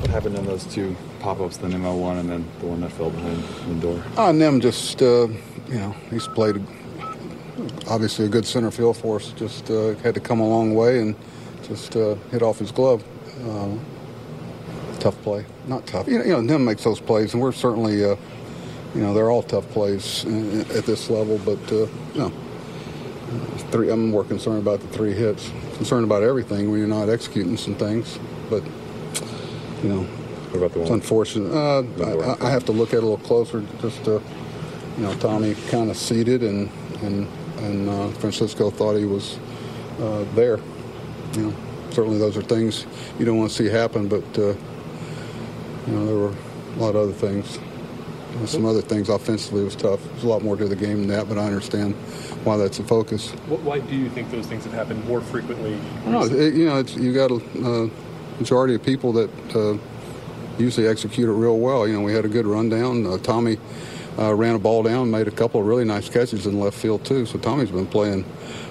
What happened in those two pop-ups, the Nimmo one and then the one that fell behind Lindor? Uh, Nim just, uh, you know, he's played obviously a good center field for us. Just uh, had to come a long way and just uh, hit off his glove. Uh, tough play, not tough. You know, you know, Nim makes those plays, and we're certainly, uh, you know, they're all tough plays at this level. But you know, three. I'm more concerned about the three hits. Concerned about everything when you're not executing some things, but you know, What about the it's unfortunate. Uh, I, I have to look at it a little closer. Just to, you know, Tommy kind of seated, and and and uh, Francisco thought he was uh, there. You know, certainly those are things you don't want to see happen, but uh, you know there were a lot of other things. Some other things offensively was tough. There's a lot more to the game than that, but I understand why that's the focus. Why do you think those things have happened more frequently? No, it, you know, it's, you got to uh, majority of people that uh, usually execute it real well. You know, we had a good rundown. Uh, Tommy uh, ran a ball down, made a couple of really nice catches in left field too. So Tommy's been playing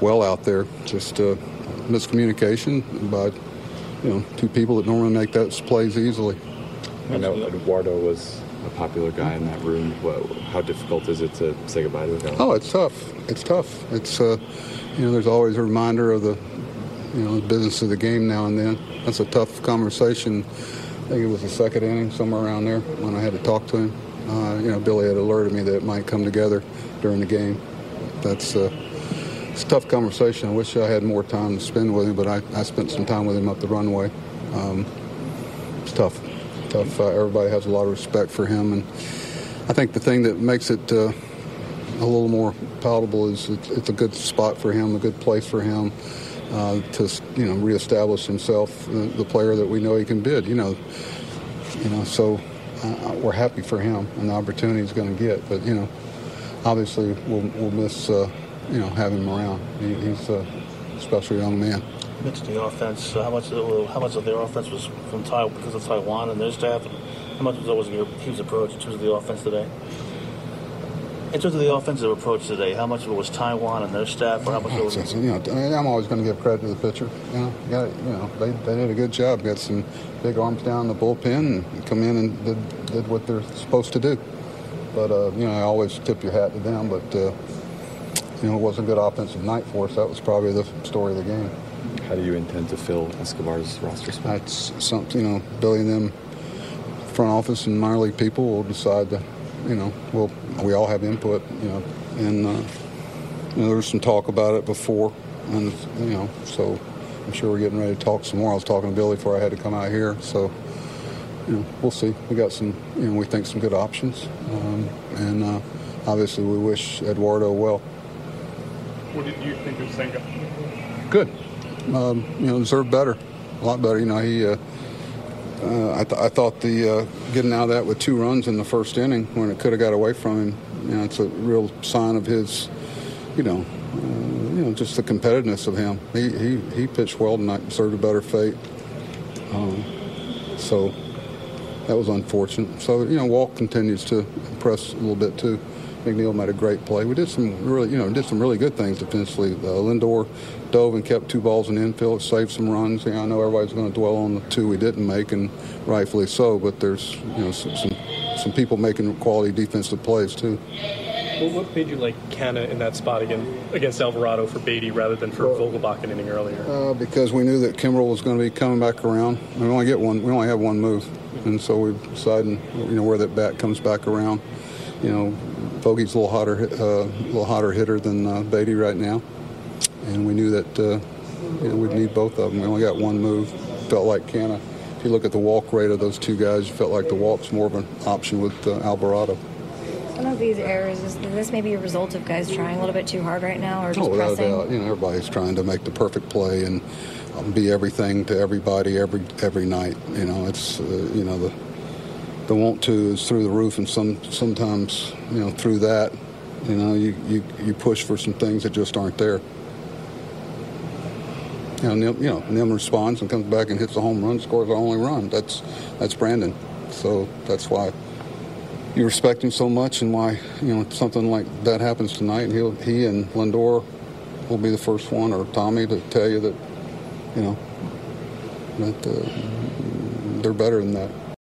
well out there. Just uh, miscommunication by you know two people that normally make those plays easily. I know Eduardo was a popular guy in that room. What, how difficult is it to say goodbye to a guy? Oh, it's tough. It's tough. It's uh, you know, there's always a reminder of the you know the business of the game now and then. That's a tough conversation. I think it was the second inning, somewhere around there, when I had to talk to him. Uh, you know, Billy had alerted me that it might come together during the game. That's uh, it's a tough conversation. I wish I had more time to spend with him, but I, I spent some time with him up the runway. Um, it's tough. Tough. Uh, everybody has a lot of respect for him, and I think the thing that makes it uh, a little more palatable is it's, it's a good spot for him, a good place for him uh, to you know reestablish himself, the, the player that we know he can bid. You know, you know. So uh, we're happy for him and the opportunity he's going to get. But you know, obviously we'll, we'll miss uh, you know having him around. He, he's a special young man. mentioned the offense. Uh, how much how much of their offense was from Tai because of Taijuan and their staff, and how much was your team's approach in terms of the offense today? In terms of the offensive approach today, how much of it was Taijuan and their staff, or how much of it was you know, I'm always going to give credit to the pitcher. You know, you, got, you know, they, they did a good job. Got some big arms down the bullpen and come in and did, did what they're supposed to do. But uh, you know, I always tip your hat to them. But uh, you know, it wasn't a good offensive night for us. That was probably the story of the game. How do you intend to fill Escobar's roster spot? That's something, you know, Billy and them, front office and minor league people will decide to, you know, well, we all have input, you know, and, uh, you know, there was some talk about it before, and, you know, so I'm sure we're getting ready to talk some more. I was talking to Billy before I had to come out here, so, you know, we'll see. We got some, you know, we think some good options, um, and uh, obviously we wish Eduardo well. What did you think of Senga? Good. Um, you know, deserved better, a lot better. You know, he. Uh, uh, I, th- I thought the uh, getting out of that with two runs in the first inning when it could have got away from him. You know, it's a real sign of his. You know, uh, you know, just the competitiveness of him. He he he pitched well tonight, deserved a better fate. Um, so that was unfortunate. So you know, Walt continues to impress a little bit too. McNeil made a great play. We did some really, you know, did some really good things defensively. Uh, Lindor dove and kept two balls in the infield, saved some runs. You know, I know everybody's going to dwell on the two we didn't make, and rightfully so. But there's, you know, some some, some people making quality defensive plays too. What, what made you like Canha in that spot again against Alvarado for Baty rather than for Vogelbach an inning earlier? Uh, because we knew that Kimbrel was going to be coming back around. We only get one. We only have one move, and so we decided, you know, where that bat comes back around. You know, Vogey's a little hotter, uh, a little hotter hitter than uh, Baty right now, and we knew that uh, you know, we'd need both of them. We only got one move. Felt like Canha. If you look at the walk rate of those two guys, you felt like the walk's more of an option with uh, Alvarado. Some of these errors, is this maybe a result of guys trying a little bit too hard right now or just Oh, without a pressing? doubt. You know, everybody's trying to make the perfect play and um, be everything to everybody every every night. You know, it's uh, you know the the want to is through the roof, and some sometimes you know through that, you know, you you, you push for some things that just aren't there. You know, Nim, you know, Nim responds and comes back and hits a home run, scores the only run. That's that's Brandon. So that's why you respect him so much, and why you know something like that happens tonight. And he'll he and Lindor will be the first one, or Tommy, to tell you that you know that uh, they're better than that.